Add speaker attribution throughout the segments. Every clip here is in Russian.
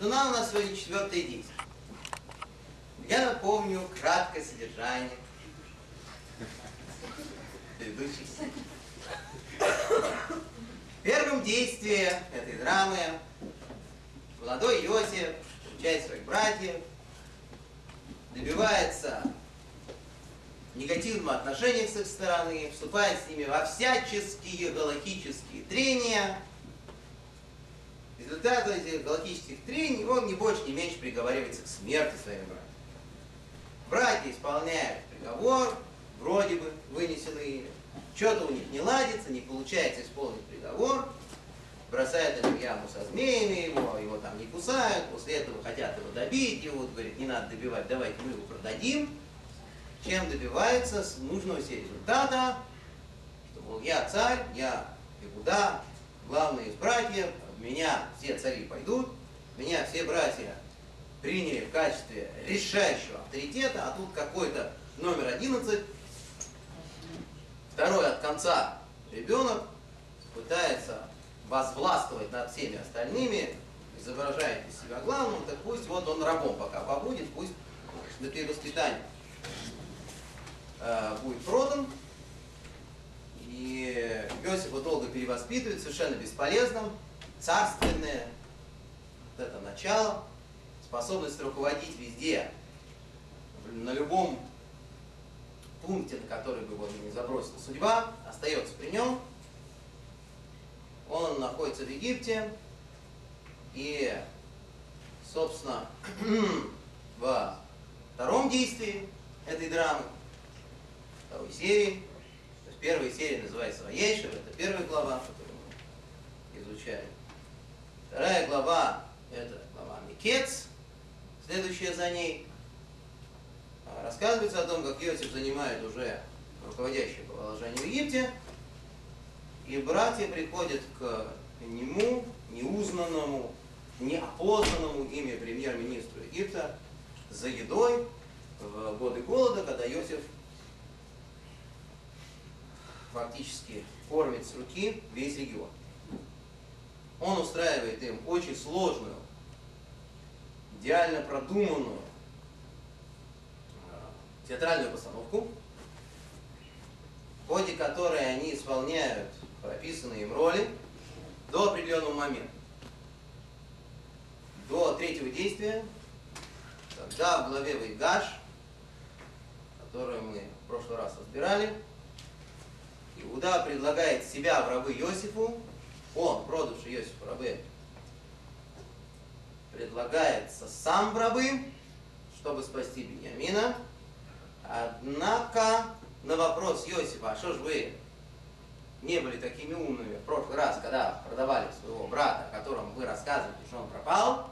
Speaker 1: Она у нас сегодня четвертое действие. Я напомню краткое содержание предыдущих В первом этой драмы молодой Йосиф встречает своих братьев, добивается негативного отношения с их стороны, вступает с ними во всяческие галактические трения. Результат этих галактических трений он не больше, не меньше приговаривается к смерти своим братьям. Братья исполняют приговор, вроде бы вынесенный, что-то у них не ладится, не получается исполнить приговор, бросают эту яму со змеями его, его там не кусают, после этого хотят его добить, его говорит, не надо добивать, давайте мы его продадим, чем добивается нужного себе результата, что, мол, я царь, я Игуда, главный из братьев, меня все цари пойдут, меня все братья приняли в качестве решающего авторитета, а тут какой-то номер 11, второй от конца ребенок пытается возвластвовать над всеми остальными, изображает из себя главным, так пусть вот он рабом пока побудет, пусть до перевоспитания э, будет продан. И Иосифа долго перевоспитывает, совершенно бесполезно, царственное вот это начало, способность руководить везде, на любом пункте, на который бы его не забросила судьба, остается при нем. Он находится в Египте, и, собственно, во втором действии этой драмы, второй серии, есть первая серия называется Ваейшев, это первая глава, которую мы изучаем. Вторая глава – это глава Микец, следующая за ней. А, рассказывается о том, как Иосиф занимает уже руководящее положение в Египте, и братья приходят к нему, неузнанному, неопознанному ими премьер-министру Египта, за едой в годы голода, когда Иосиф фактически кормит с руки весь регион. Он устраивает им очень сложную, идеально продуманную э, театральную постановку, в ходе которой они исполняют прописанные им роли до определенного момента. До третьего действия, когда в главе Вайгаш, которую мы в прошлый раз разбирали, Иуда предлагает себя в рабы Иосифу, он, продавший Иосифу рабы, предлагается сам в рабы, чтобы спасти Бениамина. Однако на вопрос Иосифа, а что ж вы не были такими умными в прошлый раз, когда продавали своего брата, о котором вы рассказывали, что он пропал,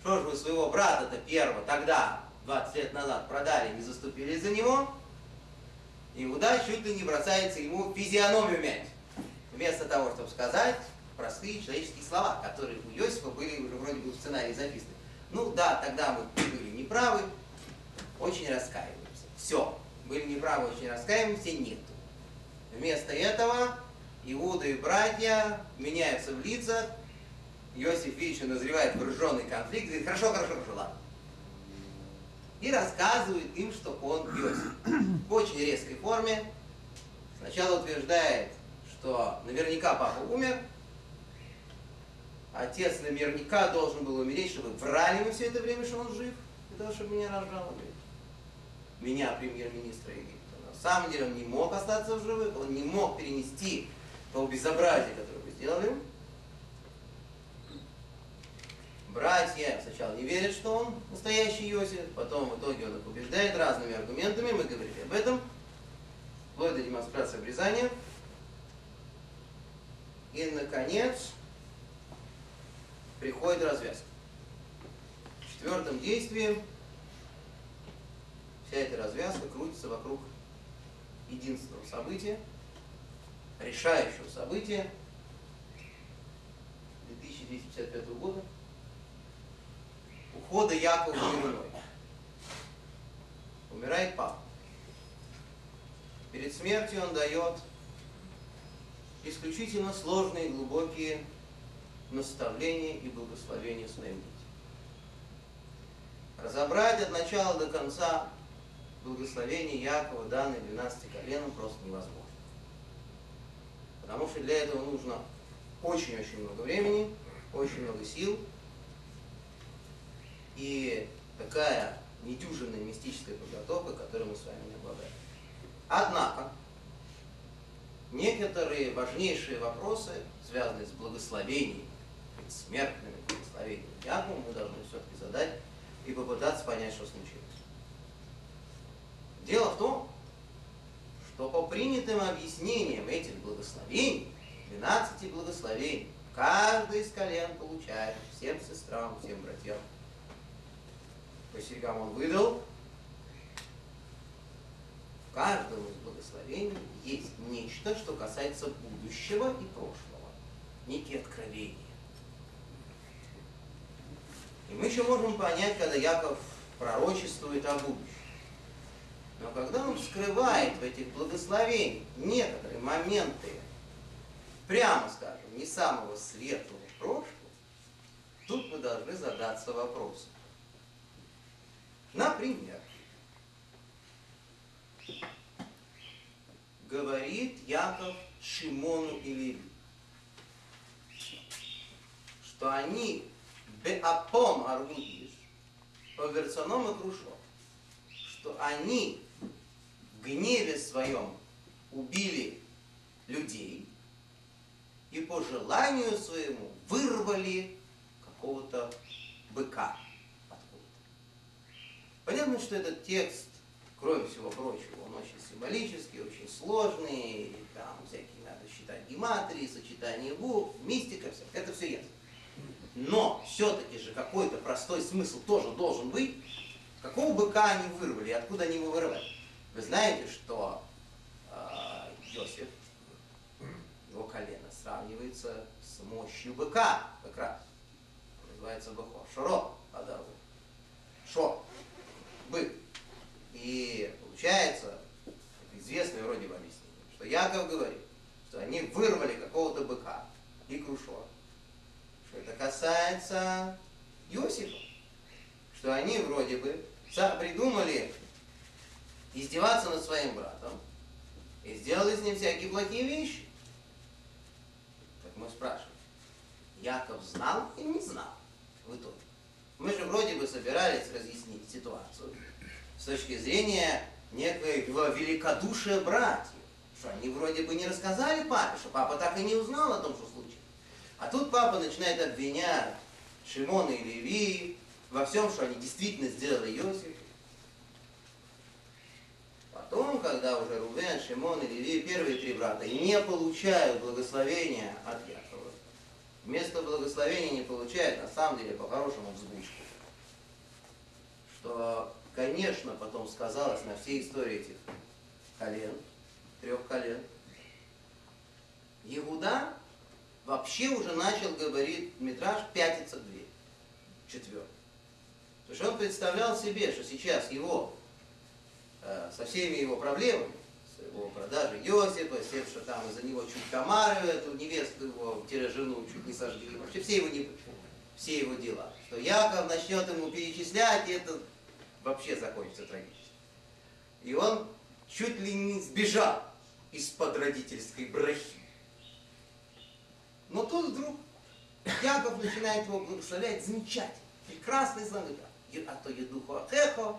Speaker 1: что же вы своего брата-то первого тогда, 20 лет назад, продали, не заступили за него, Иуда чуть ли не бросается ему физиономию мять. Вместо того, чтобы сказать простые человеческие слова, которые у Иосифа были уже вроде бы в сценарии записаны. Ну да, тогда мы были неправы, очень раскаиваемся. Все, были неправы, очень раскаиваемся, нету. Вместо этого Иуда и братья меняются в лицах, Иосиф, видит, назревает вооруженный конфликт, говорит, хорошо, хорошо, хорошо, ладно и рассказывает им, что он Иосиф. В очень резкой форме. Сначала утверждает, что наверняка папа умер, отец наверняка должен был умереть, чтобы врали ему все это время, что он жив, для того, чтобы меня разжаловали. Меня, премьер-министра Египта. На самом деле он не мог остаться в живых, он не мог перенести то безобразие, которое вы сделали. братья сначала не верят, что он настоящий Иосиф, потом в итоге он их убеждает разными аргументами, мы говорили об этом, вплоть до демонстрации обрезания. И, наконец, приходит развязка. В четвертом действии вся эта развязка крутится вокруг единственного события, решающего события 2255 года, ухода Якова мирной. Умирает папа. Перед смертью он дает исключительно сложные, глубокие наставления и благословения своим детям. разобрать от начала до конца благословение Якова, данное 12 коленам, просто невозможно. Потому что для этого нужно очень-очень много времени, очень много сил. И такая недюжинная мистическая подготовка, которой мы с вами не обладаем. Однако, некоторые важнейшие вопросы, связанные с благословением, смертными благословениями Якова, мы должны все-таки задать и попытаться понять, что случилось. Дело в том, что по принятым объяснениям этих благословений, 12 благословений, каждый из колен получает всем сестрам, всем братьям. По серьгам он выдал. В каждом из благословений есть нечто, что касается будущего и прошлого. Некие откровения. И мы еще можем понять, когда Яков пророчествует о будущем. Но когда он скрывает в этих благословениях некоторые моменты, прямо скажем, не самого светлого прошлого, тут мы должны задаться вопросом. Например, говорит Яков Шимону и Леви, что они беапом арвудиш, по верцаном и крушо, что они в гневе своем убили людей и по желанию своему вырвали какого-то быка откуда-то. Понятно, что этот текст, кроме всего прочего, он очень символический, очень сложный, там всякие надо считать гематрии, сочетание букв, мистика, все. Это все ясно. Но все-таки же какой-то простой смысл тоже должен быть. Какого быка они вырвали, откуда они его вырвали? Вы знаете, что э, Иосиф, его колено, сравнивается с мощью быка, как раз. Называется быхо. Шоро, подаву. Шо. Бык. И получается, известное вроде бы объяснение, что Яков говорит, что они вырвали какого-то быка и крушо что это касается Иосифа, что они вроде бы придумали издеваться над своим братом и сделали с ним всякие плохие вещи. Так мы спрашиваем, Яков знал или не знал в итоге? Мы же вроде бы собирались разъяснить ситуацию с точки зрения некоего великодушия братьев, что они вроде бы не рассказали папе, что папа так и не узнал о том, что случилось. А тут папа начинает обвинять Шимона и Леви во всем, что они действительно сделали Иосиф. Потом, когда уже Рубен, Шимон и Леви, первые три брата, не получают благословения от Якова, вместо благословения не получают, на самом деле, по-хорошему, взбучку. Что, конечно, потом сказалось на всей истории этих колен, трех колен. Иуда вообще уже начал, говорит Митраж, пятиться к двери. Четвертый. То есть он представлял себе, что сейчас его, э, со всеми его проблемами, его продажей Иосифа, с тем, что там из-за него чуть комары, эту невесту его, жену чуть не сожгли, вообще все его, не, все его дела. Что Яков начнет ему перечислять, и это вообще закончится трагически. И он чуть ли не сбежал из-под родительской брахи. Но тут вдруг Яков начинает его благословлять замечательно. Прекрасный замысел. А то едуху ахехо,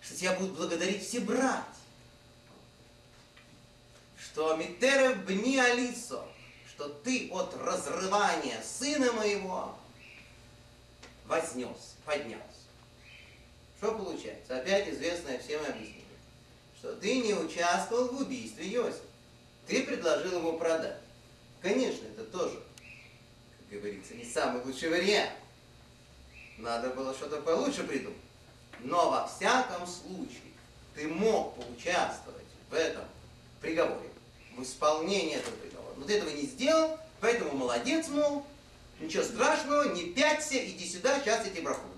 Speaker 1: что тебя будут благодарить все братья. Что Митерев бни Алисо, что ты от разрывания сына моего вознес, поднялся. Что получается? Опять известное всем объяснение. Что ты не участвовал в убийстве Иосифа. Ты предложил его продать. Конечно, это тоже говорится, не самый лучший вариант. Надо было что-то получше придумать. Но во всяком случае ты мог поучаствовать в этом приговоре, в исполнении этого приговора. Но ты этого не сделал, поэтому молодец, мол, ничего страшного, не пяться, иди сюда, сейчас я тебе браху выдаю.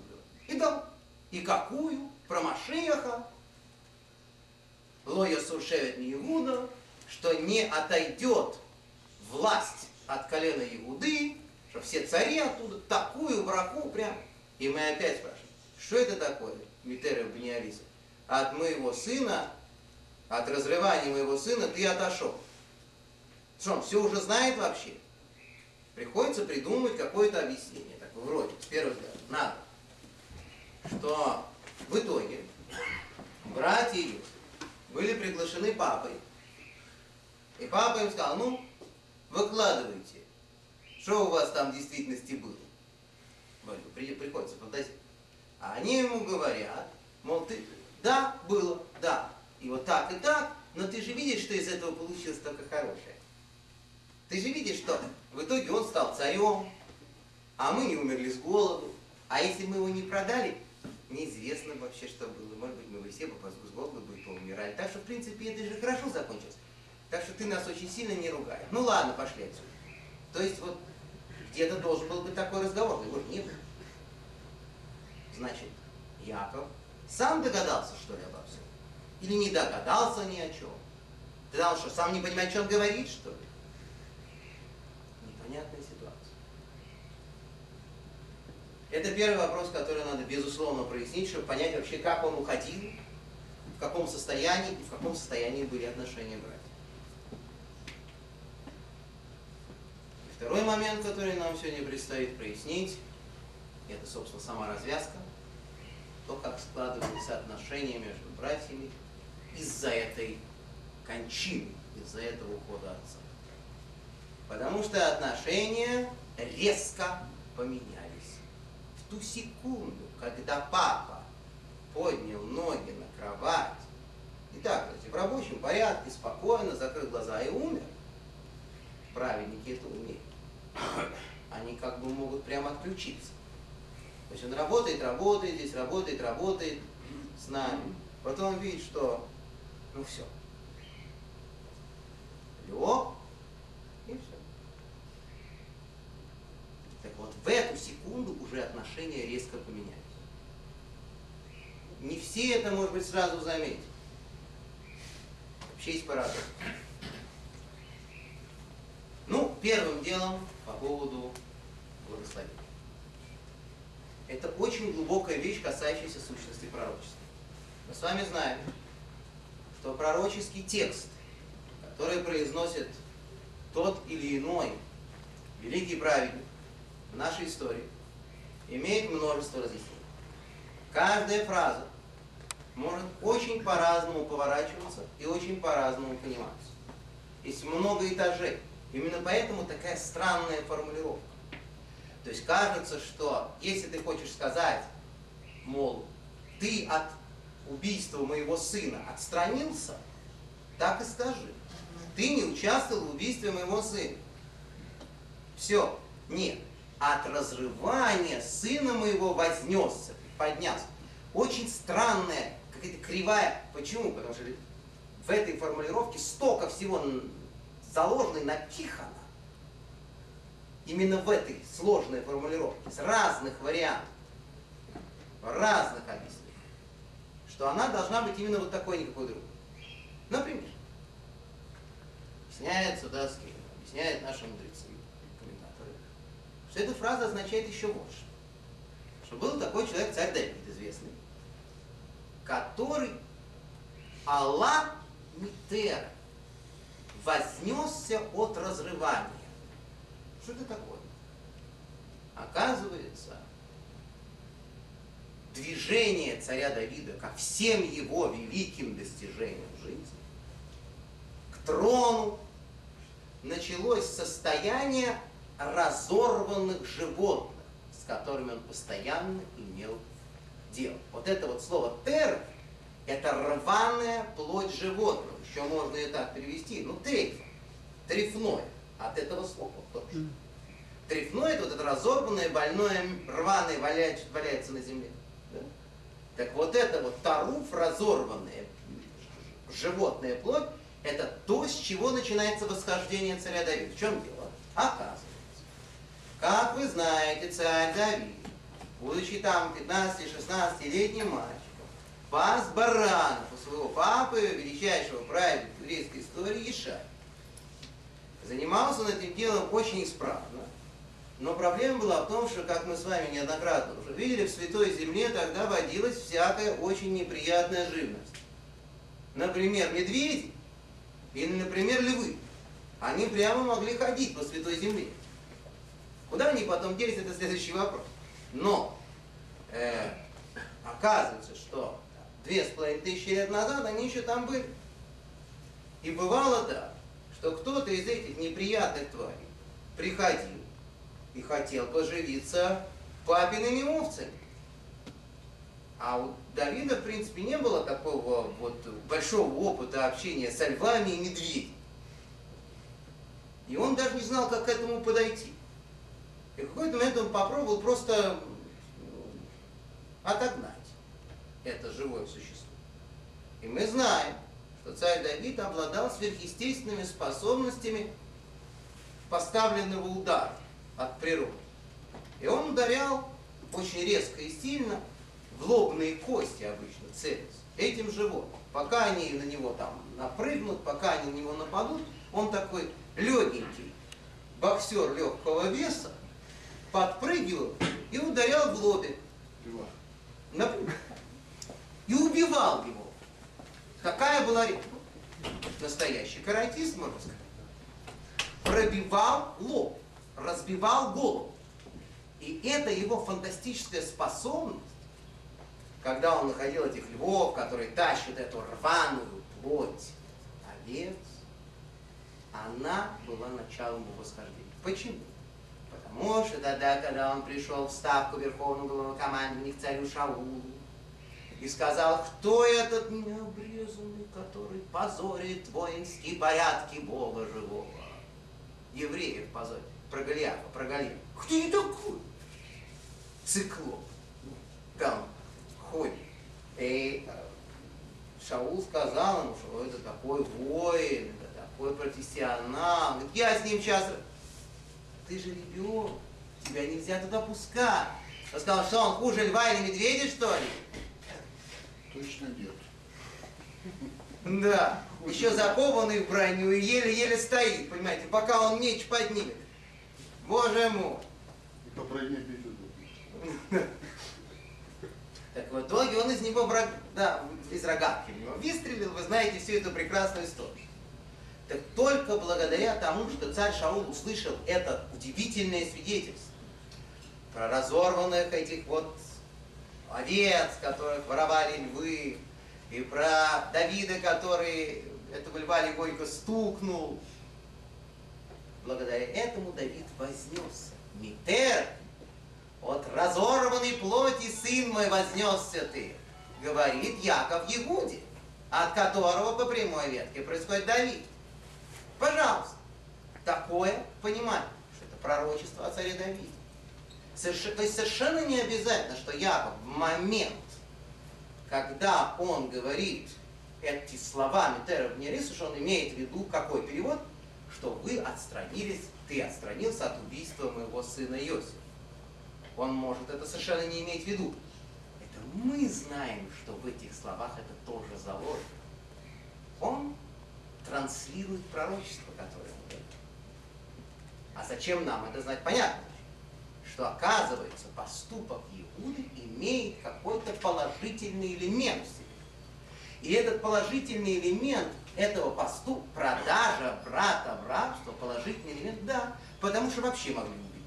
Speaker 1: И дал. И какую? Про Машеха. Лоя Суршевит Иуда, что не отойдет власть от колена Иуды, что все цари оттуда такую браку прям. И мы опять спрашиваем, Что это такое, Митера Бениалиса? От моего сына, от разрывания моего сына ты отошел. Что, он все уже знает вообще? Приходится придумать какое-то объяснение. Так, вроде, с первого взгляда, надо. Что в итоге братья были приглашены папой. И папа им сказал, ну, выкладывайте, что у вас там в действительности было. Приходится фантазировать. А они ему говорят, мол, ты, да, было, да, и вот так и так, но ты же видишь, что из этого получилось только хорошее. Ты же видишь, что в итоге он стал царем, а мы не умерли с голоду. А если мы его не продали, неизвестно вообще, что было. Может быть, мы бы все бы с голоду бы поумирали. Так что, в принципе, это же хорошо закончилось. Так что ты нас очень сильно не ругай. Ну ладно, пошли отсюда. То есть вот где-то должен был быть такой разговор, его же не было. Значит, Яков сам догадался, что ли, обо всем? Или не догадался ни о чем? Ты он что, сам не понимает, что он говорит, что ли? Непонятная ситуация. Это первый вопрос, который надо, безусловно, прояснить, чтобы понять вообще, как он уходил, в каком состоянии и в каком состоянии были отношения братьев. Второй момент, который нам сегодня предстоит прояснить, это, собственно, сама развязка, то, как складываются отношения между братьями из-за этой кончины, из-за этого ухода отца. Потому что отношения резко поменялись. Ту секунду, когда папа поднял ноги на кровать, и так, в рабочем порядке, спокойно закрыл глаза и умер, праведники это умеют. Они как бы могут прямо отключиться. То есть он работает, работает, здесь работает, работает с нами. Потом он видит, что ну все. Лег, и все. Так вот, в эту секунду уже отношения резко поменялись. Не все это, может быть, сразу заметят. Вообще есть парадокс. Ну, первым делом по поводу благословения. Это очень глубокая вещь, касающаяся сущности пророчества. Мы с вами знаем, что пророческий текст, который произносит тот или иной великий праведник в нашей истории, имеет множество разъяснений. Каждая фраза может очень по-разному поворачиваться и очень по-разному пониматься. Есть много этажей. Именно поэтому такая странная формулировка. То есть кажется, что если ты хочешь сказать, мол, ты от убийства моего сына отстранился, так и скажи. Ты не участвовал в убийстве моего сына. Все. Нет. От разрывания сына моего вознесся, поднялся. Очень странная, какая-то кривая. Почему? Потому что в этой формулировке столько всего заложено и напихано именно в этой сложной формулировке, с разных вариантов, разных объяснений, что она должна быть именно вот такой, никакой другой. Например, объясняет Судовский, объясняет наши мудрецы, что эта фраза означает еще вот что. Что был такой человек, царь Давид, известный, который Аллах Митер вознесся от разрывания. Что это такое? Оказывается, движение царя Давида ко всем его великим достижениям жизни, к трону, началось состояние разорванных животных, с которыми он постоянно имел дело. Вот это вот слово «тер» – это рваная плоть животного. Еще можно и так перевести. Ну, трейф, трефное – от этого слова тоже. Трефной это вот это разорванное, больное, рваное валяется, валяется на земле. Да? Так вот это вот таруф разорванная, животная плоть, это то, с чего начинается восхождение царя Давида. В чем дело? Оказывается, как вы знаете, царь Давид, будучи там 15-16-летним мальчиком, пас баранов у своего папы, величайшего праведника еврейской истории Ишай. Занимался он этим делом очень исправно, Но проблема была в том, что, как мы с вами неоднократно уже видели, в Святой Земле тогда водилась всякая очень неприятная живность. Например, медведи или, например, львы. Они прямо могли ходить по Святой Земле. Куда они потом делись, это следующий вопрос. Но э, оказывается, что две с половиной тысячи лет назад они еще там были. И бывало так, что кто-то из этих неприятных тварей приходил и хотел поживиться папиными овцами. А у Давида, в принципе, не было такого вот большого опыта общения со львами и медведями. И он даже не знал, как к этому подойти. И в какой-то момент он попробовал просто отогнать это живое существо. И мы знаем, что царь Давид обладал сверхъестественными способностями поставленного удара от природы. И он ударял очень резко и сильно в лобные кости обычно целясь этим животным. Пока они на него там напрыгнут, пока они на него нападут, он такой легенький боксер легкого веса, подпрыгивал и ударял в лобик. Например. И убивал его. Какая была настоящий каратист, можно сказать. Пробивал лоб разбивал голову. И это его фантастическая способность, когда он находил этих львов, которые тащат эту рваную плоть овец, она была началом его восхождения. Почему? Потому что тогда, когда он пришел в ставку Верховного Главнокомандования к царю Шаулу и сказал, кто этот необрезанный, который позорит воинские порядки Бога живого? Евреев позорит про Голиафа, про Голиафа. Кто не такой? Циклоп. Там ходит. И э, Шаул сказал ему, что это такой воин, это такой профессионал. Я с ним сейчас... Ты же ребенок, тебя нельзя туда пускать. Он сказал, что он хуже льва или медведя, что ли?
Speaker 2: Точно нет.
Speaker 1: Да, еще закованный в броню и еле-еле стоит, понимаете, пока он меч поднимет. Боже мой!
Speaker 2: И по броне
Speaker 1: Так в итоге он из него, да, из рогатки в него выстрелил, вы знаете всю эту прекрасную историю. Так только благодаря тому, что царь Шаул услышал это удивительное свидетельство про разорванных этих вот овец, которых воровали львы, и про Давида, который этого льва легонько стукнул, Благодаря этому Давид вознесся. Митер, от разорванной плоти сын мой вознесся ты, говорит Яков Егуде, от которого по прямой ветке происходит Давид. Пожалуйста, такое понимание, что это пророчество о царе Давиде. Соверш... То есть совершенно не обязательно, что Яков в момент, когда он говорит эти слова Митера в Нерису, что он имеет в виду какой перевод? что вы отстранились, ты отстранился от убийства моего сына Иосифа. Он может это совершенно не иметь в виду. Это мы знаем, что в этих словах это тоже заложено. Он транслирует пророчество, которое он говорит. А зачем нам это знать? Понятно, что оказывается поступок Иуды имеет какой-то положительный элемент в себе. И этот положительный элемент этого посту, продажа брата в рабство, положительный элемент, да, потому что вообще могли убить.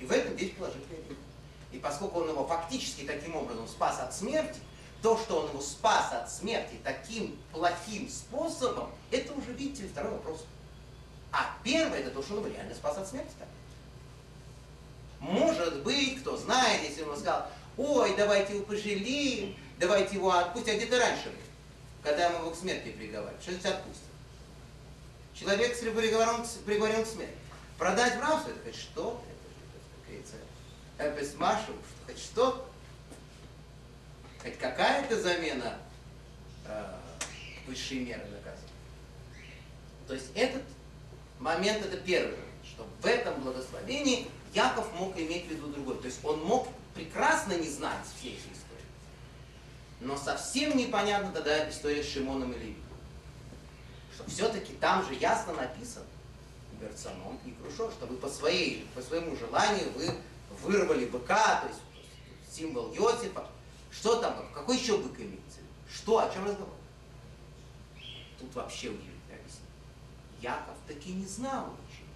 Speaker 1: И в этом есть положительный элемент. И поскольку он его фактически таким образом спас от смерти, то, что он его спас от смерти таким плохим способом, это уже, видите второй вопрос. А первый это то, что он его реально спас от смерти. Так. Может быть, кто знает, если он сказал, ой, давайте его пожалеем, давайте его отпустим, а где-то раньше когда мы его к смерти приговариваем. Что значит отпустим? Человек с приговорен, приговорен к смерти. Продать в рабство, это хоть что? Это, это, это, это Машу, хоть что? Хоть какая-то замена э, высшей меры наказания. То есть этот момент, это первый что в этом благословении Яков мог иметь в виду другой. То есть он мог прекрасно не знать всей этой истории. Но совсем непонятна тогда история с Шимоном и Левием. Что все-таки там же ясно написано, перцаном и крушо, что вы по, своей, по своему желанию вы вырвали быка, то есть символ Иосифа. Что там, какой еще бык имеется? Что, о чем разговор? Тут вообще удивительно объяснение. Яков таки не знал ничего.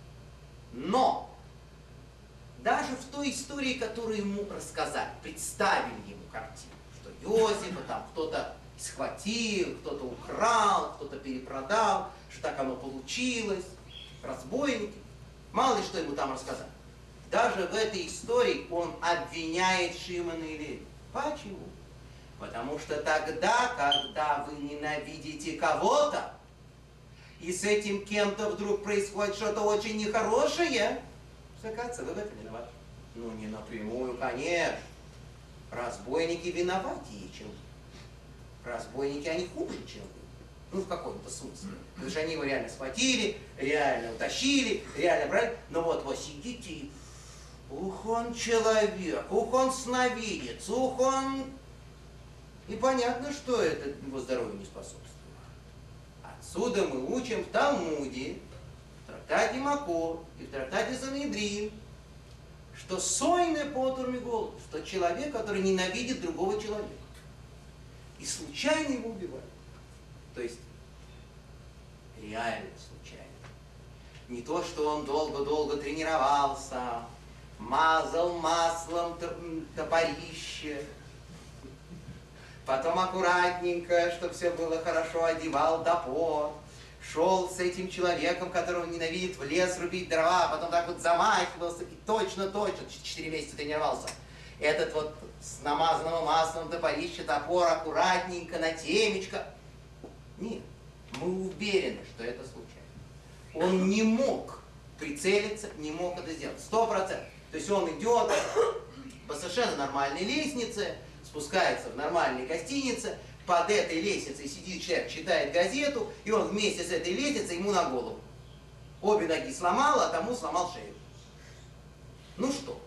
Speaker 1: Но даже в той истории, которую ему рассказали, представили ему картину, что Иосифа там кто-то схватил, кто-то украл, кто-то перепродал, что так оно получилось, разбойники. Мало ли что ему там рассказали. Даже в этой истории он обвиняет Шимона и Леви. Почему? Потому что тогда, когда вы ненавидите кого-то, и с этим кем-то вдруг происходит что-то очень нехорошее, оказывается, вы в этом виноваты. Ну, не напрямую, конечно. Разбойники виноватее, чем вы. Разбойники, они хуже, чем вы. Ну, в каком-то смысле. Потому что они его реально схватили, реально утащили, реально брали. Но вот вы сидите и Ух, он человек, ух, он сновидец, ух, он... И понятно, что это его здоровью не способствует. Отсюда мы учим в Талмуде, в трактате Мако и в трактате Санедрин, что сойны потурми голод, что человек, который ненавидит другого человека и случайно его убивает. То есть реально случайно. Не то, что он долго-долго тренировался, мазал маслом топорище, потом аккуратненько, чтобы все было хорошо, одевал топор, шел с этим человеком, которого ненавидит, в лес рубить дрова, потом так вот замахивался и точно-точно, четыре месяца тренировался. Этот вот с намазанным маслом топорище, топор аккуратненько, на темечко. Нет, мы уверены, что это случайно. Он не мог прицелиться, не мог это сделать. Сто процентов. То есть он идет по совершенно нормальной лестнице, спускается в нормальной гостинице, под этой лестницей сидит человек, читает газету, и он вместе с этой лестницей ему на голову. Обе ноги сломал, а тому сломал шею. Ну что,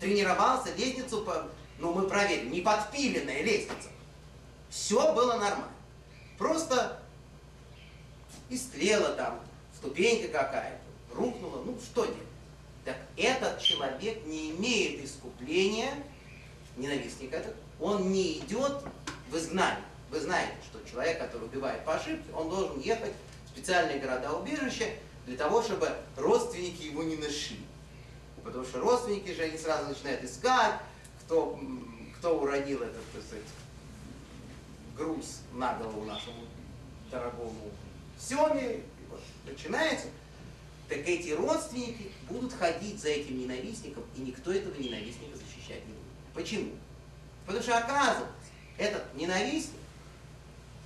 Speaker 1: тренировался, лестницу, по... ну мы проверим, не подпиленная лестница. Все было нормально. Просто истлела там, ступенька какая-то, рухнула, ну что делать? Так этот человек не имеет искупления, ненавистник этот, он не идет в изгнание. Вы знаете, что человек, который убивает по ошибке, он должен ехать в специальные города-убежища для того, чтобы родственники его не нашли. Потому что родственники же, они сразу начинают искать, кто, кто уронил этот, так сказать, груз на голову нашему дорогому Семе. Вот, начинается так эти родственники будут ходить за этим ненавистником, и никто этого ненавистника защищать не будет. Почему? Потому что оказывается, этот ненавистник,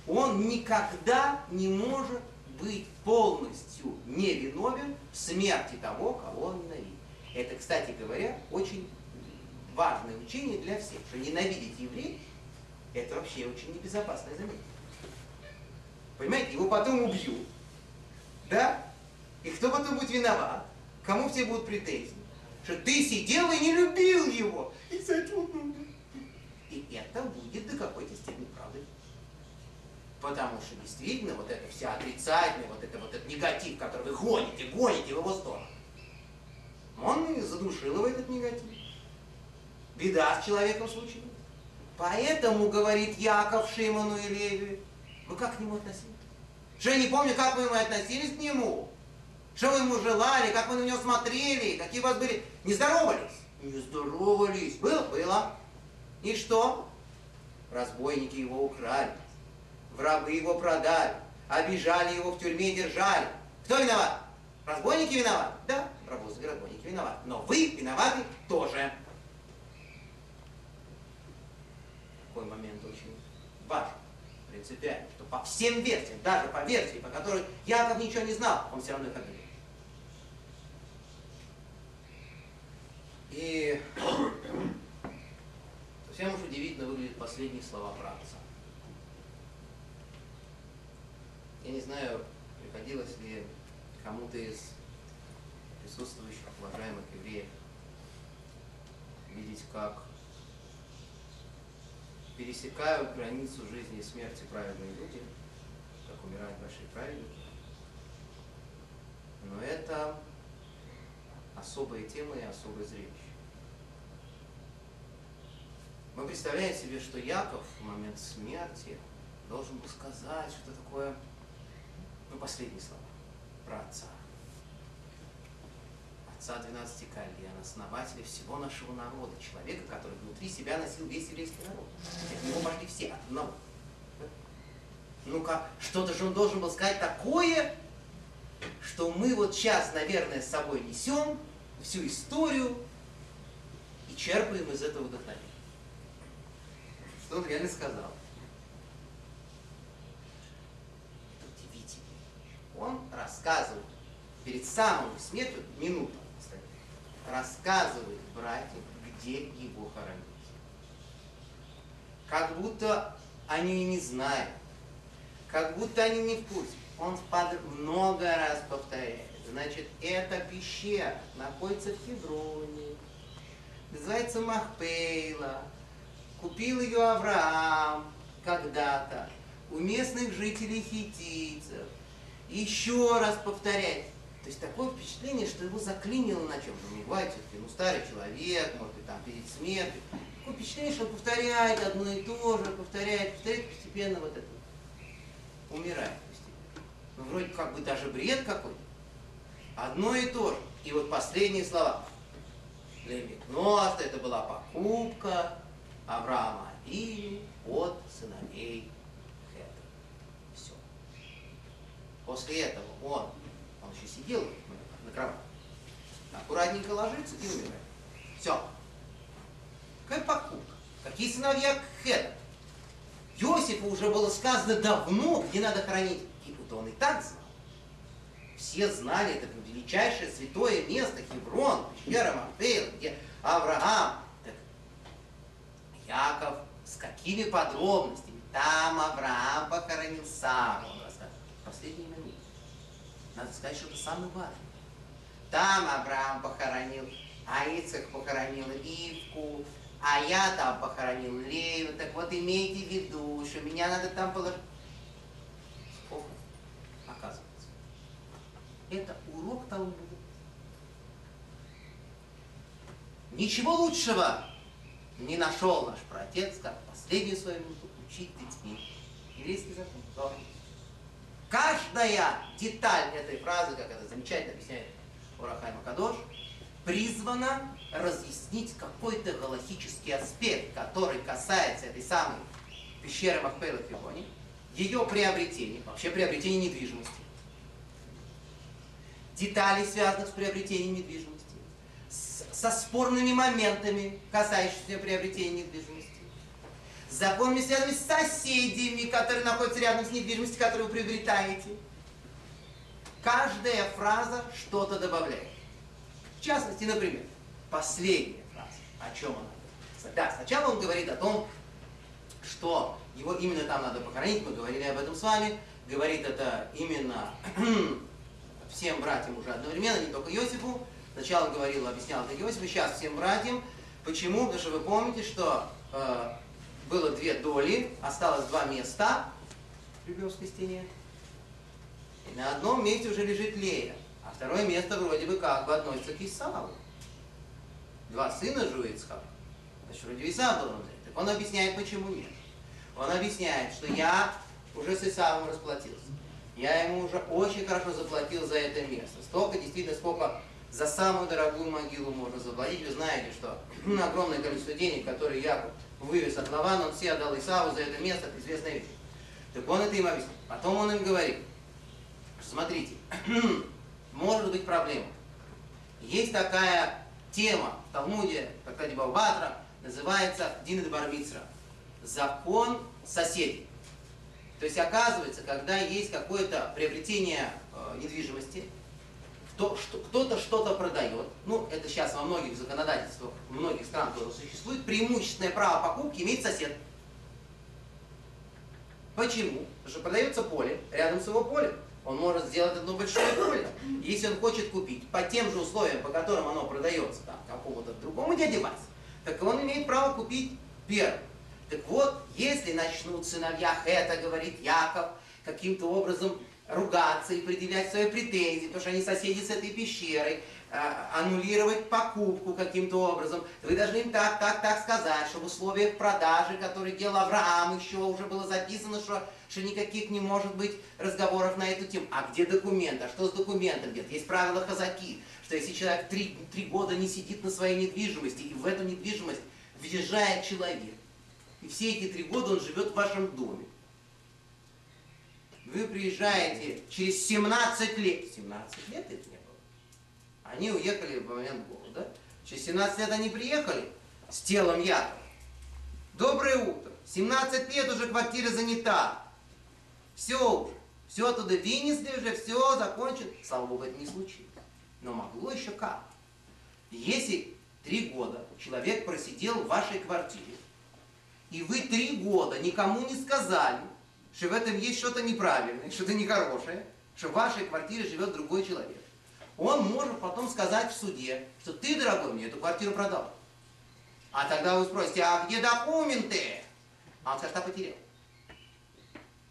Speaker 1: он никогда не может быть полностью невиновен в смерти того, кого он ненавидит. Это, кстати говоря, очень важное учение для всех, что ненавидеть евреев – это вообще очень небезопасное занятие. Понимаете, его потом убьют, да? И кто потом будет виноват? Кому все будут претензии? Что ты сидел и не любил его. И зачем? И это будет до какой-то степени правдой. Потому что действительно вот это вся отрицательная, вот это вот этот негатив, который вы гоните, гоните в его сторону, он и задушил его этот негатив. Беда с человеком случилась. Поэтому, говорит Яков Шимону и Леви, вы как к нему относились? Что я не помню, как вы относились к нему. Что вы ему желали, как вы на него смотрели, какие у вас были... Не здоровались? Не здоровались. Было? Было. И что? Разбойники его украли. Врагы его продали. Обижали его в тюрьме, держали. Кто виноват? Разбойники виноваты? Да, разбойники виноваты. Но вы виноваты тоже. Такой момент очень важен, принципиальный, что по всем версиям, даже по версии, по которой Яков ничего не знал, он все равно их обвинил. И совсем уж удивительно выглядят последние слова праотца. Я не знаю, приходилось ли кому-то из присутствующих уважаемых евреев видеть, как пересекают границу жизни и смерти праведные люди, как умирают большие праведники. Но это особая тема и особое зрелище. Мы представляем себе, что Яков в момент смерти должен был сказать что-то такое, ну, последние слова про отца. Отца 12 колен, основателя всего нашего народа, человека, который внутри себя носил весь еврейский народ. От него пошли все, от одного. Ну-ка, что-то же он должен был сказать такое, что мы вот сейчас, наверное, с собой несем всю историю и черпаем из этого вдохновение. Что он реально сказал? Это удивительно. Он рассказывает перед самым смертью, минута, рассказывает братьям, где его хоронить. Как будто они не знают, как будто они не в курсе. Он много раз повторяет. Значит, эта пещера находится в Хевроне, называется Махпейла, купил ее Авраам когда-то у местных жителей хитийцев. Еще раз повторять. То есть такое впечатление, что его заклинило на чем-то. Ну, бывает все-таки, ну, старый человек, может быть, там, перед смертью. Такое впечатление, что он повторяет одно и то же, повторяет, повторяет, постепенно вот это умирает постепенно. Ну, вроде как бы даже бред какой-то. Одно и то же. И вот последние слова. Лемикност, это была покупка Авраама Авину от сыновей Хета. Все. После этого он, он еще сидел на кровати, аккуратненько ложится и умирает. Все. Какая покупка? Какие сыновья Хета? Иосифу уже было сказано давно, где надо хранить. И вот он и так. Все знали, это величайшее святое место, Хеврон, пещера Махпейла, где Авраам. Так Яков с какими подробностями? Там Авраам похоронил рассказывает. Последний момент. Надо сказать, что это самое важное. Там Авраам похоронил, а похоронил Ивку, а я там похоронил Лею, так вот имейте в виду, что меня надо там положить. Оказывается. Это урок Талмуда. Ничего лучшего не нашел наш протец, как последнюю свою минуту учить детьми еврейский закон. Каждая деталь этой фразы, как это замечательно объясняет Урахай Макадош, призвана разъяснить какой-то галактический аспект, который касается этой самой пещеры Махпейла Фибони, ее приобретения, вообще приобретения недвижимости, деталей, связанных с приобретением недвижимости, с, со спорными моментами, касающимися приобретения недвижимости, с законами, связанными с соседями, которые находятся рядом с недвижимостью, которую вы приобретаете. Каждая фраза что-то добавляет. В частности, например, последняя фраза. О чем она? Да, сначала он говорит о том, что его именно там надо похоронить, мы говорили об этом с вами. Говорит это именно всем братьям уже одновременно, не только Иосифу. Сначала говорил, объяснял это Иосифу, сейчас всем братьям. Почему? Потому что вы помните, что э, было две доли, осталось два места в Ребенской стене. И на одном месте уже лежит Лея. А второе место вроде бы как бы относится к Исаву. Два сына же у Ицхака. Значит, вроде Исав должен взять. Так он объясняет, почему нет. Он объясняет, что я уже с Исавом расплатился. Я ему уже очень хорошо заплатил за это место. Столько, действительно, сколько за самую дорогую могилу можно заплатить. Вы знаете, что огромное количество денег, которые Яков вывез от Лавана, он все отдал Исаву за это место, это известная вещь. Так он это им объяснил. Потом он им говорит, смотрите, может быть проблема. Есть такая тема в Талмуде, Такади Баубатра, называется Дина Бармицра. Закон соседей. То есть оказывается, когда есть какое-то приобретение э, недвижимости, кто-то что-то продает, ну это сейчас во многих законодательствах, в многих странах тоже существует, преимущественное право покупки имеет сосед. Почему? Потому что продается поле, рядом с его полем. Он может сделать одно большое поле. Если он хочет купить по тем же условиям, по которым оно продается там, какому-то другому дяде Васе, так он имеет право купить первым. Так вот, если начнут сыновья это, говорит Яков, каким-то образом ругаться и предъявлять свои претензии, потому что они соседи с этой пещерой, а, аннулировать покупку каким-то образом. Вы должны им так, так, так сказать, что в условиях продажи, которые делал Авраам, еще уже было записано, что, что никаких не может быть разговоров на эту тему. А где документ? А что с документом нет? Есть правила казаки, что если человек три, три года не сидит на своей недвижимости, и в эту недвижимость въезжает человек, и все эти три года он живет в вашем доме, вы приезжаете через 17 лет, 17 лет это не было, они уехали в момент голода, через 17 лет они приехали с телом Якова. Доброе утро, 17 лет уже квартира занята, все уже, все оттуда вынесли уже, все закончено. Слава Богу, это не случилось. Но могло еще как. Если три года человек просидел в вашей квартире, и вы три года никому не сказали, что в этом есть что-то неправильное, что-то нехорошее, что в вашей квартире живет другой человек. Он может потом сказать в суде, что ты, дорогой, мне эту квартиру продал. А тогда вы спросите, а где документы? А он скажет, а потерял.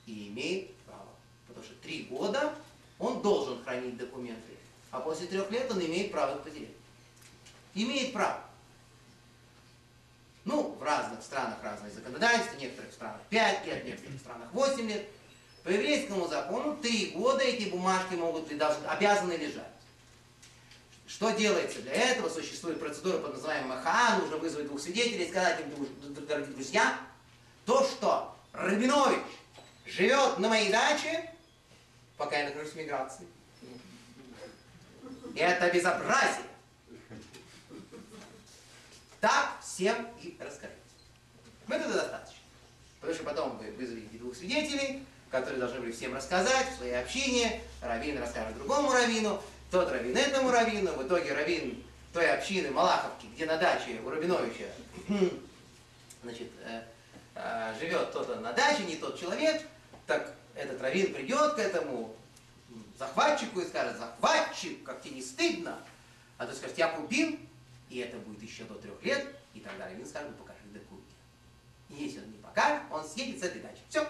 Speaker 1: И имеет право. Потому что три года он должен хранить документы. А после трех лет он имеет право их потерять. Имеет право. Ну, в разных странах разные законодательства, в некоторых странах 5 лет, в некоторых странах 8 лет. По еврейскому закону 3 года эти бумажки могут быть должны, обязаны лежать. Что делается для этого? Существует процедура под названием МАХА, нужно вызвать двух свидетелей и сказать им, дорогие друзья, то, что Рабинович живет на моей даче, пока я нахожусь в миграции, это безобразие. Так всем и расскажите. Мы это достаточно. Потому что потом вы вызовете двух свидетелей, которые должны были всем рассказать в своей общине. Равин расскажет другому равину, тот равин этому равину. В итоге равин той общины Малаховки, где на даче у Рабиновича значит, э, э, живет кто-то на даче, не тот человек, так этот равин придет к этому захватчику и скажет, захватчик, как тебе не стыдно? А тот скажет, я купил, и это будет еще до трех лет, и тогда раввин скажет, ну покажи документы. И если он не покажет, он съедет с этой дачи. Все.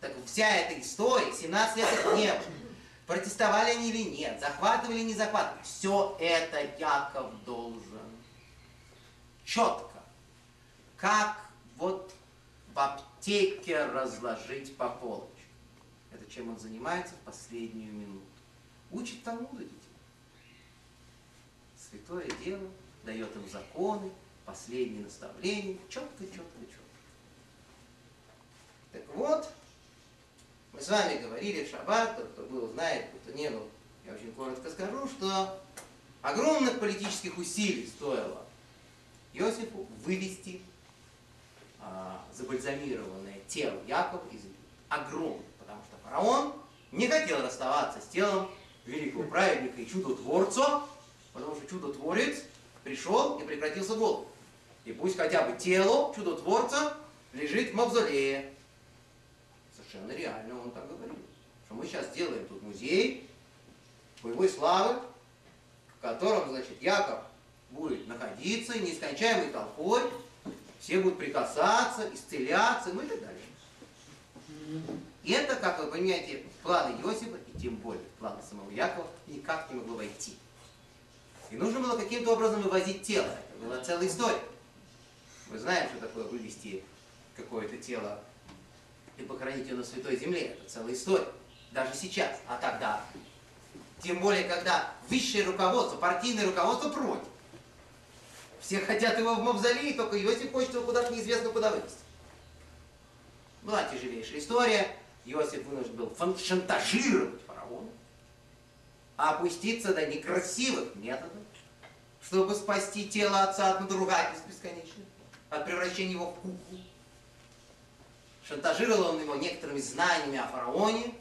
Speaker 1: Так вся эта история, 17 лет это не было. Протестовали они или нет, захватывали или не захватывали. Все это Яков должен четко, как вот в аптеке разложить по полочкам. Это чем он занимается в последнюю минуту. Учит Талмуду детей святое дело, дает им законы, последние наставления, четко, четко, четко. Так вот, мы с вами говорили в шаббат, кто был, знает, кто не был, я очень коротко скажу, что огромных политических усилий стоило Иосифу вывести а, забальзамированное тело Якова из Египта. Огромное, потому что фараон не хотел расставаться с телом великого праведника и чудотворца, Потому что чудотворец пришел и прекратился голод. И пусть хотя бы тело чудотворца лежит в мавзолее. Совершенно реально он так говорил. Что мы сейчас делаем тут музей боевой славы, в котором, значит, Яков будет находиться нескончаемой толпой, все будут прикасаться, исцеляться, ну и так далее. И это, как вы понимаете, планы Иосифа, и тем более планы самого Якова, никак не могло войти. И нужно было каким-то образом вывозить тело. Это была целая история. Мы знаем, что такое вывести какое-то тело и похоронить ее на святой земле. Это целая история. Даже сейчас. А тогда. Тем более, когда высшее руководство, партийное руководство против. Все хотят его в мавзолей, только Иосиф хочет его куда-то неизвестно куда вывести. Была тяжелейшая история. Иосиф вынужден был шантажировать а опуститься до некрасивых методов, чтобы спасти тело отца от надругательств бесконечных, от превращения его в куклу. Шантажировал он его некоторыми знаниями о фараоне,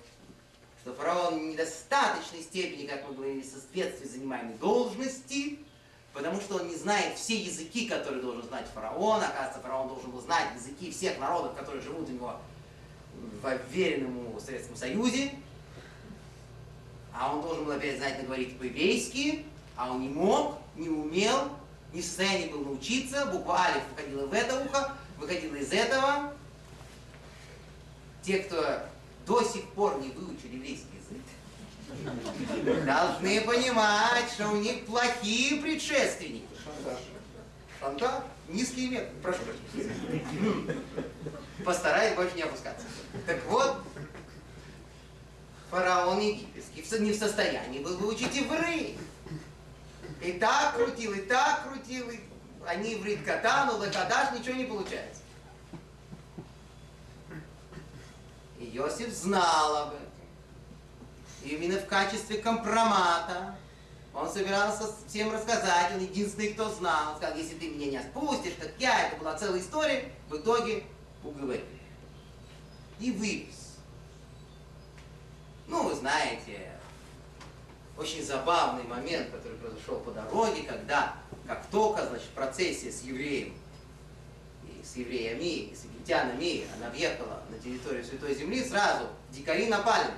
Speaker 1: что фараон в недостаточной степени, как мы говорили, соответствует занимаемой должности, потому что он не знает все языки, которые должен знать фараон. Оказывается, фараон должен был знать языки всех народов, которые живут у него в уверенном Советском Союзе а он должен был опять знать наговорить по-еврейски, а он не мог, не умел, не в состоянии был научиться, буква Алиф выходила в это ухо, выходила из этого. Те, кто до сих пор не выучили еврейский язык, должны понимать, что у них плохие предшественники.
Speaker 2: Шантаж?
Speaker 1: Низкий метод. Прошу прощения. Постараюсь больше не опускаться. Так вот, фараон египетский не в состоянии был выучить евреев. И так крутил, и так крутил, и они в Риткатану, Лакадаш, ничего не получается. И Иосиф знал об этом. И именно в качестве компромата он собирался всем рассказать, он единственный, кто знал. Он сказал, если ты меня не отпустишь, так я, это была целая история, в итоге уговорил. И вывез. Ну, вы знаете, очень забавный момент, который произошел по дороге, когда, как только, значит, процессия с евреем, и с евреями, и с египтянами, она въехала на территорию Святой Земли, сразу дикари напали.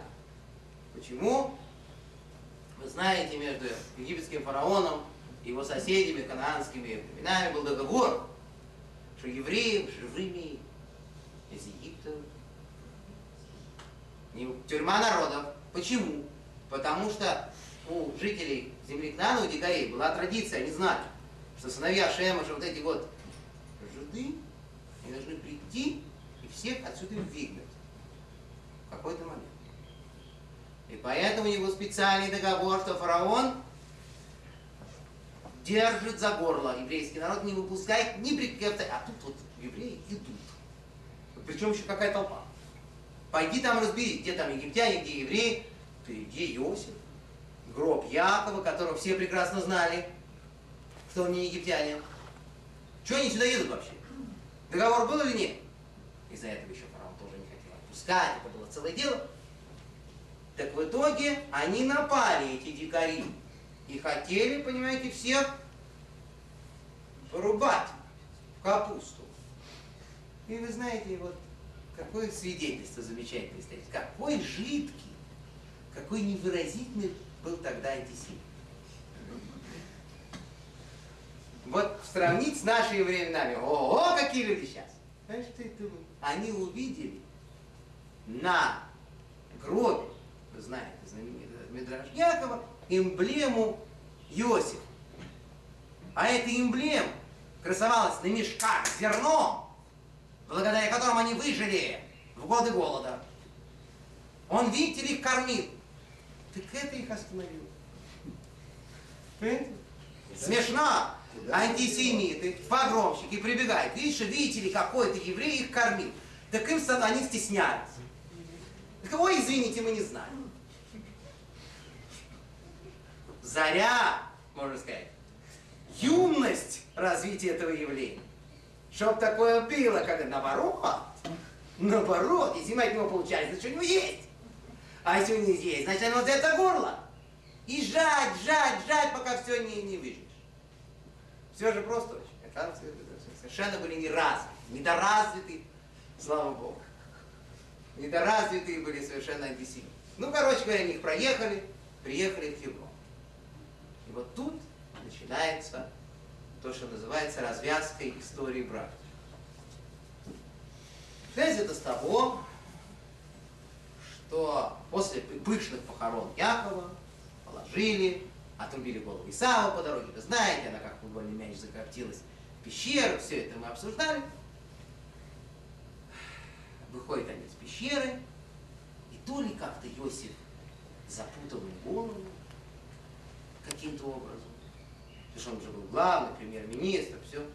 Speaker 1: Почему? Вы знаете, между египетским фараоном и его соседями, кананскими племенами, был договор, что евреев живыми из Египта не тюрьма народов. Почему? Потому что у жителей земли Кнаана, у дикарей, была традиция, они знали, что сыновья Шема, что вот эти вот жиды, они должны прийти и всех отсюда выгнать в какой-то момент. И поэтому у него специальный договор, что фараон держит за горло еврейский народ, не выпускает ни при. А тут вот евреи идут. Причем еще какая толпа. Пойди там разбери, где там египтяне, где евреи. Впереди Иосиф, гроб Якова, которого все прекрасно знали, что он не египтянин. Чего они сюда едут вообще? Договор был или нет? Из-за этого еще фараон тоже не хотел отпускать, это было целое дело. Так в итоге они напали, эти дикари, и хотели, понимаете, всех порубать в капусту. И вы знаете, вот какое свидетельство замечательное стоит. Какой жидкий, какой невыразительный был тогда антисемит. Вот сравнить с нашими временами. О, какие люди сейчас. Знаешь, что это? Они увидели на гробе, вы знаете, Мидраш Якова, эмблему Иосифа. А эта эмблема красовалась на мешках с зерном, благодаря которым они выжили в годы голода. Он, видите ли, их кормил. Так это их остановило. Понимаете? Смешно. Антисемиты, погромщики прибегают. Видишь, видите ли, какой-то еврей их кормил. Так им они стеснялись. Так, ой, извините, мы не знаем. Заря, можно сказать, юность развития этого явления. Чтоб такое было, когда наоборот, наоборот, если мы от него получали, значит, у него есть. А если у него есть, значит, оно это горло. И жать, жать, жать, пока все не, не выжмешь. Все же просто очень. Оказывается, совершенно были неразвиты, недоразвиты, слава Богу. Недоразвитые были совершенно антисемиты. Ну, короче говоря, они их проехали, приехали в Хеврон. И вот тут начинается то, что называется развязкой истории брака. Начинается это с того, что после пышных похорон Якова положили, отрубили голову Исава по дороге, вы знаете, она как футбольный мяч закоптилась в пещеру, все это мы обсуждали. Выходят они из пещеры, и то ли как-то Иосиф запутал голову каким-то образом, потому что он уже был главный премьер-министр, все,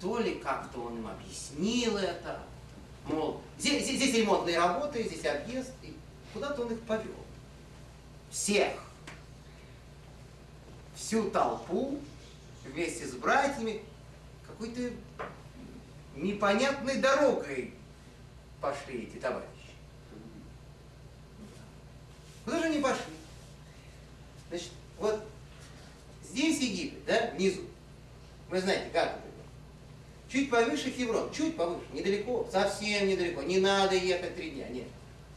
Speaker 1: то ли как-то он им объяснил это, мол, здесь, здесь, здесь ремонтные работы, здесь объезд, и куда-то он их повел. Всех. Всю толпу вместе с братьями какой-то непонятной дорогой пошли эти товарищи. Куда же они пошли? Значит, вот здесь Египет, да, внизу. Вы знаете, как это? Чуть повыше Хеврон, чуть повыше, недалеко, совсем недалеко. Не надо ехать три дня, нет.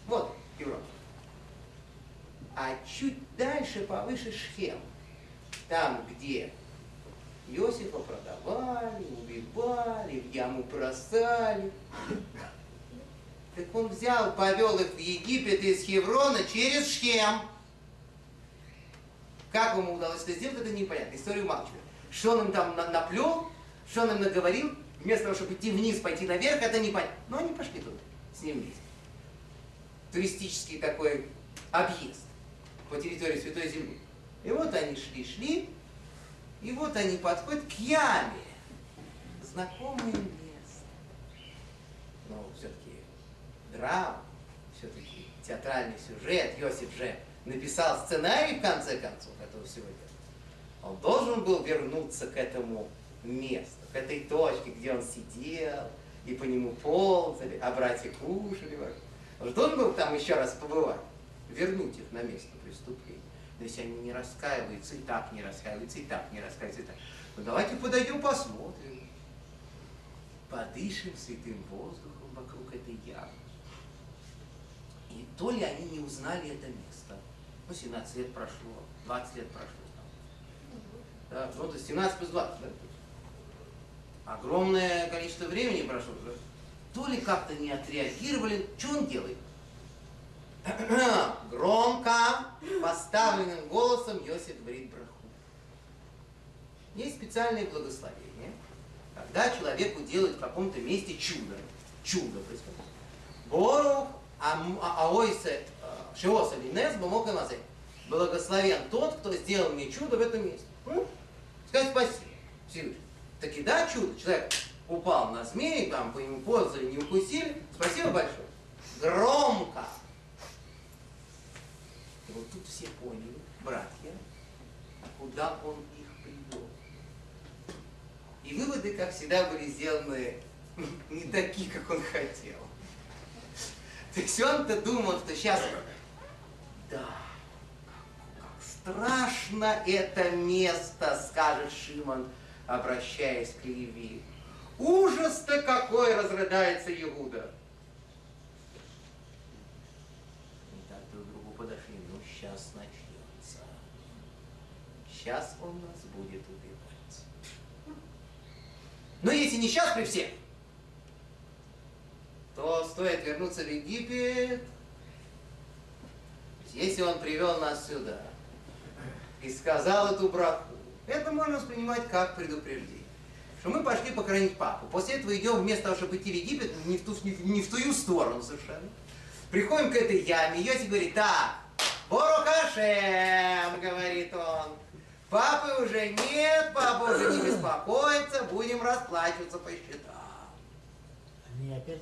Speaker 1: Вот Хеврон. А чуть дальше, повыше Шхем. Там, где Иосифа продавали, убивали, в яму бросали. Так он взял, повел их в Египет из Хеврона через Шхем. Как ему удалось это сделать, это непонятно. Историю умалчивает. Что он им там на- наплел, что он им наговорил, вместо того, чтобы идти вниз, пойти наверх, это непонятно. Но они пошли туда, с ним вместе. Туристический такой объезд по территории Святой Земли. И вот они шли-шли, и вот они подходят к яме. Знакомое место. Но все-таки драма, все-таки театральный сюжет. Йосиф же написал сценарий в конце концов этого всего. Он должен был вернуться к этому месту, к этой точке, где он сидел, и по нему ползали, а братья кушали. Он же должен был там еще раз побывать, вернуть их на место преступления. Но если они не раскаиваются, и так не раскаиваются, и так не раскаиваются, и так. Ну давайте подойдем, посмотрим. Подышим святым воздухом вокруг этой ямы. И то ли они не узнали это место. Ну, 17 лет прошло, 20 лет прошло. Да, есть 17 плюс 20, да? Огромное количество времени прошло. да? То ли как-то не отреагировали. Что он делает? Громко, поставленным голосом Йосиф говорит браху. Есть специальные благословения, когда человеку делают в каком-то месте чудо. Чудо происходит. Борух а- аойсе шиоса линес бамок и мазей. Благословен тот, кто сделал мне чудо в этом месте. Сказать спасибо. Всевышний. Таки да, чудо. Человек упал на змеи, там по нему ползали, не укусили. Спасибо большое. Громко. И вот тут все поняли, братья, куда он их привел. И выводы, как всегда, были сделаны не такие, как он хотел. То есть он-то думал, что сейчас, да, как страшно это место, скажет Шимон, обращаясь к Леви. Ужас-то какой разрыдается Иуда. И так друг другу подошли, ну сейчас начнется. Сейчас он нас будет убивать. Но если не сейчас при всех, то стоит вернуться в Египет. Если он привел нас сюда и сказал эту браху, это можно воспринимать как предупреждение. Что мы пошли похоронить папу. После этого идем вместо того, чтобы идти в Египет, не в ту, не не в ту сторону совершенно. Приходим к этой яме, Йосиф говорит, так, Борухашем, говорит он, папы уже нет, папа уже не беспокоится, будем расплачиваться по счетам
Speaker 3: Они опять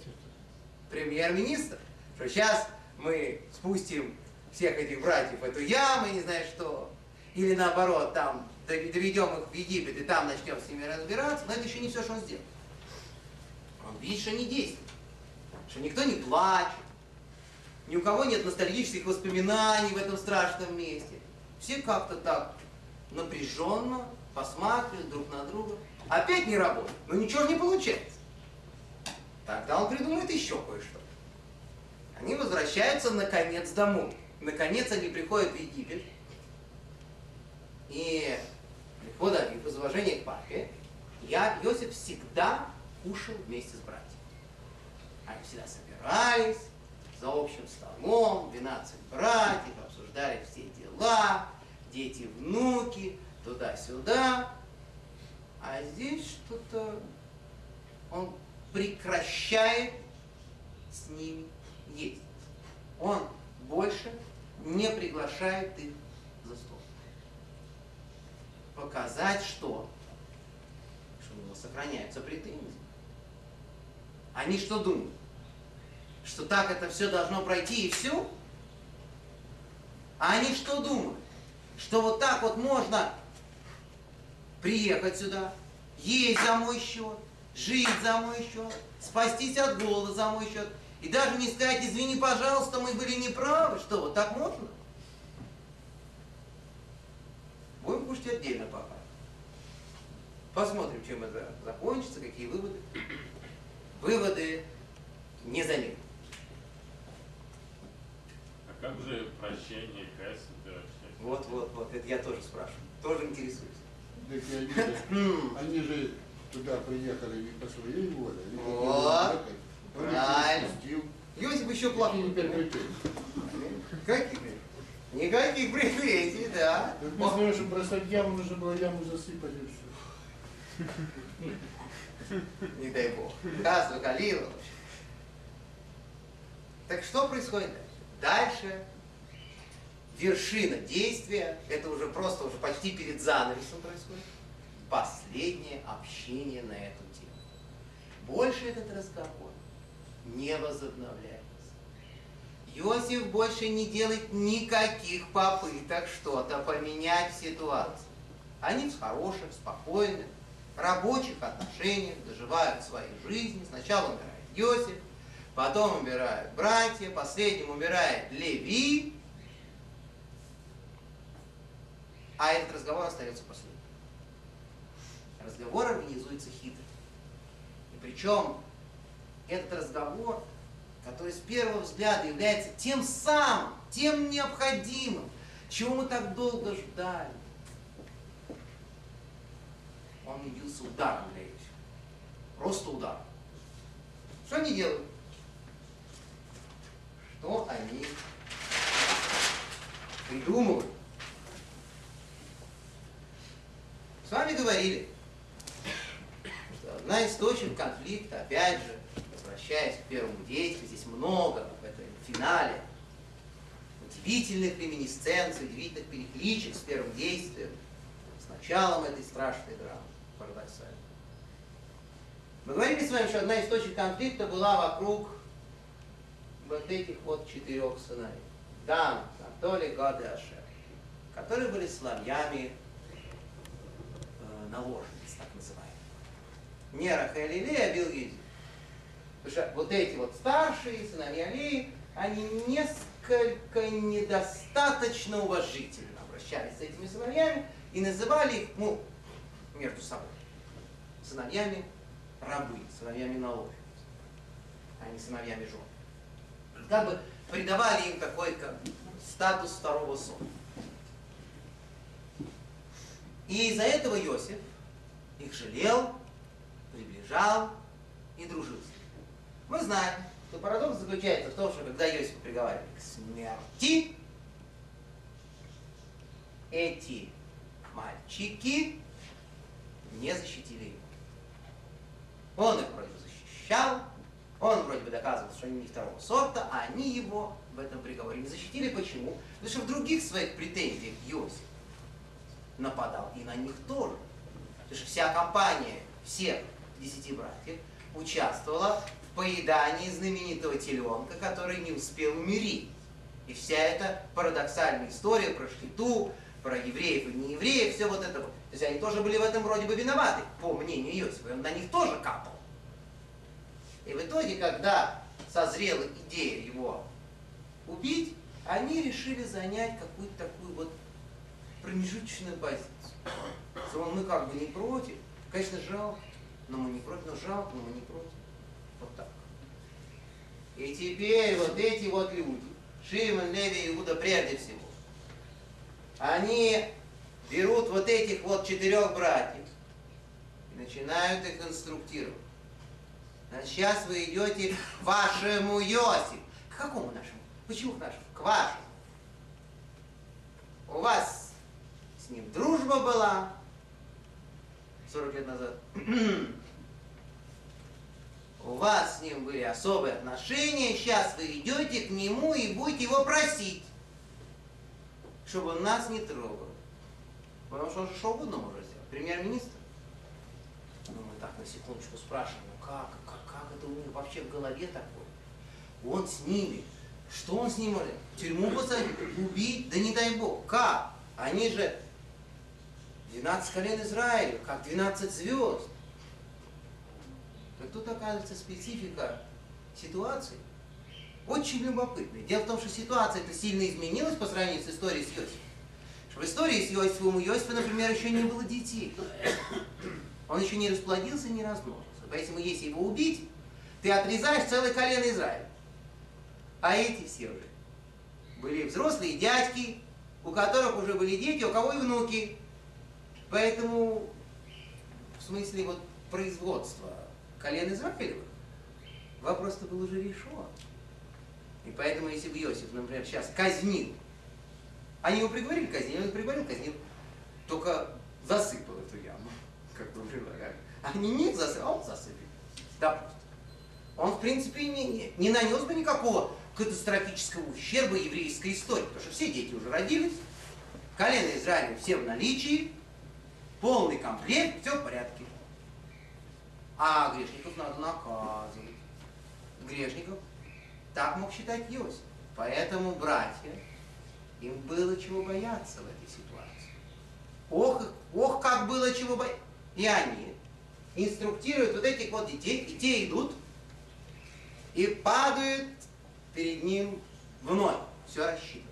Speaker 1: премьер-министр, что сейчас мы спустим всех этих братьев в эту яму, не знаю что, или наоборот, там дов- доведем их в Египет и там начнем с ними разбираться, но это еще не все, что он сделал. Он видит, что не действует, что никто не плачет, ни у кого нет ностальгических воспоминаний в этом страшном месте. Все как-то так напряженно посматривают друг на друга. Опять не работает, но ничего же не получается. Тогда он придумает еще кое-что. Они возвращаются наконец домой. Наконец они приходят в Египет. И прихода и из уважения к папе, я, Иосиф, всегда кушал вместе с братьями. Они всегда собирались за общим столом, 12 братьев, обсуждали все дела, дети, внуки, туда-сюда. А здесь что-то он прекращает с ними есть. Он больше не приглашает их за стол. Показать что? Что у него сохраняются претензии. Они что думают? Что так это все должно пройти и все? А они что думают? Что вот так вот можно приехать сюда, есть за мой счет, жить за мой счет, спастись от голода за мой счет, и даже не сказать, извини, пожалуйста, мы были неправы. Что, вот так можно? Будем кушать отдельно пока. Посмотрим, чем это закончится, какие выводы. Выводы незаметны.
Speaker 4: А как же прощение, вообще?
Speaker 1: Вот, вот, вот, это я тоже спрашиваю. Тоже интересуюсь.
Speaker 2: Так и они, же- они же туда приехали не по своей воле. Они
Speaker 1: Вот. Правильно. Иосиф еще плакал.
Speaker 2: Претензии?
Speaker 1: Каких? Никаких претензий, да.
Speaker 2: Так Вместо того, чтобы бросать яму, нужно было яму засыпать и все.
Speaker 1: Не дай бог. Газ закалило. Так что происходит дальше? Дальше вершина действия, это уже просто уже почти перед занавесом происходит, последнее общение на эту тему. Больше этот разговор не возобновляется. Иосиф больше не делает никаких попыток что-то поменять в ситуации. Они в хороших, спокойных, рабочих отношениях доживают свои жизни. Сначала умирает Иосиф, потом умирают братья, последним умирает Леви, а этот разговор остается последним. Разговор организуется хитро. И причем этот разговор, который с первого взгляда является тем самым, тем необходимым, чего мы так долго ждали, он явился ударом для Иосифа. Просто удар. Что они делают? Что они придумывают? С вами говорили, что одна из точек конфликта, опять же, возвращаясь к первому действию, здесь много в этом финале удивительных реминисценций, удивительных перекличек с первым действием, с началом этой страшной драмы, парадоксально. Мы говорили с вами, что одна из точек конфликта была вокруг вот этих вот четырех сыновей. Дан, Анатолий, Гад и Ашер, которые были сыновьями наложниц, так называемых. Не и Лея, а Билгизи. Потому что вот эти вот старшие сыновья Леи, они несколько недостаточно уважительно обращались с этими сыновьями и называли их, ну, между собой, сыновьями рабы, сыновьями наложниц, а не сыновьями жен. Как бы придавали им такой как, статус второго сорта. И из-за этого Иосиф их жалел, приближал и дружил с ними. Мы знаем, что парадокс заключается в том, что когда Иосифа приговаривали к смерти, эти мальчики не защитили его. Он их вроде бы защищал, он вроде бы доказывал, что они не второго сорта, а они его в этом приговоре не защитили. Почему? Потому что в других своих претензиях Иосиф нападал и на них тоже. Потому что вся компания всех десяти братьев участвовала поедании знаменитого теленка, который не успел умереть. И вся эта парадоксальная история про Штиту, про евреев и неевреев, все вот это. То есть они тоже были в этом вроде бы виноваты, по мнению Иосифа. И он на них тоже капал. И в итоге, когда созрела идея его убить, они решили занять какую-то такую вот промежуточную позицию. Что мы как бы не против. Конечно, жалко, но мы не против, но жалко, но мы не против. Вот так. И теперь вот эти вот люди, Шимон, Леви Иуда прежде всего, они берут вот этих вот четырех братьев и начинают их инструктировать. Значит, сейчас вы идете к вашему Йосифу. К какому нашему? Почему к нашему? К вашему. У вас с ним дружба была 40 лет назад. У вас с ним были особые отношения, сейчас вы идете к нему и будете его просить, чтобы он нас не трогал. Потому что он же что угодно может сделать. Премьер-министр. Ну, мы так на секундочку спрашиваем, ну как, как, как это у него вообще в голове такое? Он с ними. Что он с ним может? Тюрьму посадить? Убить? Да не дай бог. Как? Они же 12 колен Израиля, как 12 звезд. Так тут оказывается специфика ситуации. Очень любопытная. Дело в том, что ситуация это сильно изменилась по сравнению с историей с Иосифом. В истории с Иосифом у Иосифа, например, еще не было детей. Он еще не расплодился, не размножился. Поэтому если его убить, ты отрезаешь целое колено Израиля. А эти все уже были взрослые дядьки, у которых уже были дети, у кого и внуки. Поэтому, в смысле вот производства колен Израилевых, вопрос-то был уже решен. И поэтому, если бы Иосиф, например, сейчас казнил, они его приговорили казнил, он приговорил, казнил, только засыпал эту яму, как бы предлагали. Они не засыпали, а он засыпал. Допустим. Он, в принципе, не, не нанес бы никакого катастрофического ущерба еврейской истории, потому что все дети уже родились, колено Израиля все в наличии, полный комплект, все в порядке. А грешников надо наказывать. Грешников так мог считать Иосиф. Поэтому, братья, им было чего бояться в этой ситуации. Ох, ох, как было чего бояться. И они инструктируют вот этих вот детей, и те идут, и падают перед ним вновь. Все рассчитано.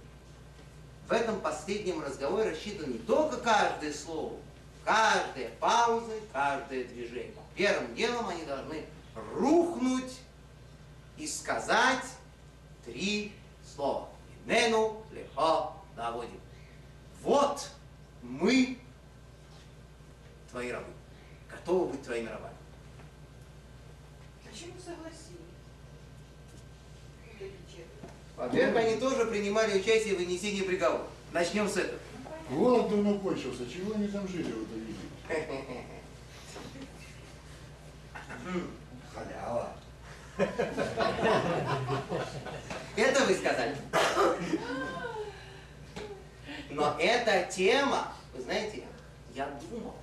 Speaker 1: В этом последнем разговоре рассчитано не только каждое слово, каждая пауза, каждое движение. Первым делом они должны рухнуть и сказать три слова. Нену лехо наводим. Вот мы твои рабы. Готовы быть твоими рабами.
Speaker 5: Почему согласились? Эти четверо.
Speaker 1: Во-первых, они тоже принимали участие в вынесении приговора. Начнем с этого.
Speaker 2: Голод давно кончился. Чего они там жили в этом
Speaker 1: Халява. Это вы сказали. Но эта тема, вы знаете, я думал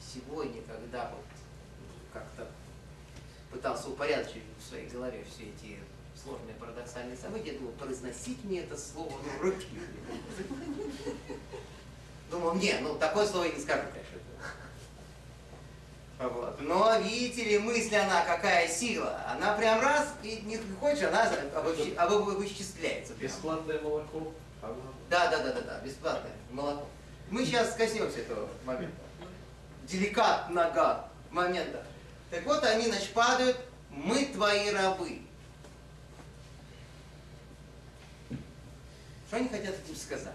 Speaker 1: сегодня, когда вот как-то пытался упорядочить в своей голове все эти сложные парадоксальные события, я думал, произносить мне это слово, ну, руки. Думал, не, ну такое слово я не скажу, конечно. Вот. Но видите ли, мысль она какая сила. Она прям раз, и не хочешь, она обобщи- обо- обобществляется. прям.
Speaker 6: Бесплатное молоко.
Speaker 1: Да, да, да, да, да, бесплатное молоко. Мы сейчас коснемся этого момента. Деликатного момента. Так вот, они, значит, падают, мы твои рабы. Что они хотят этим сказать?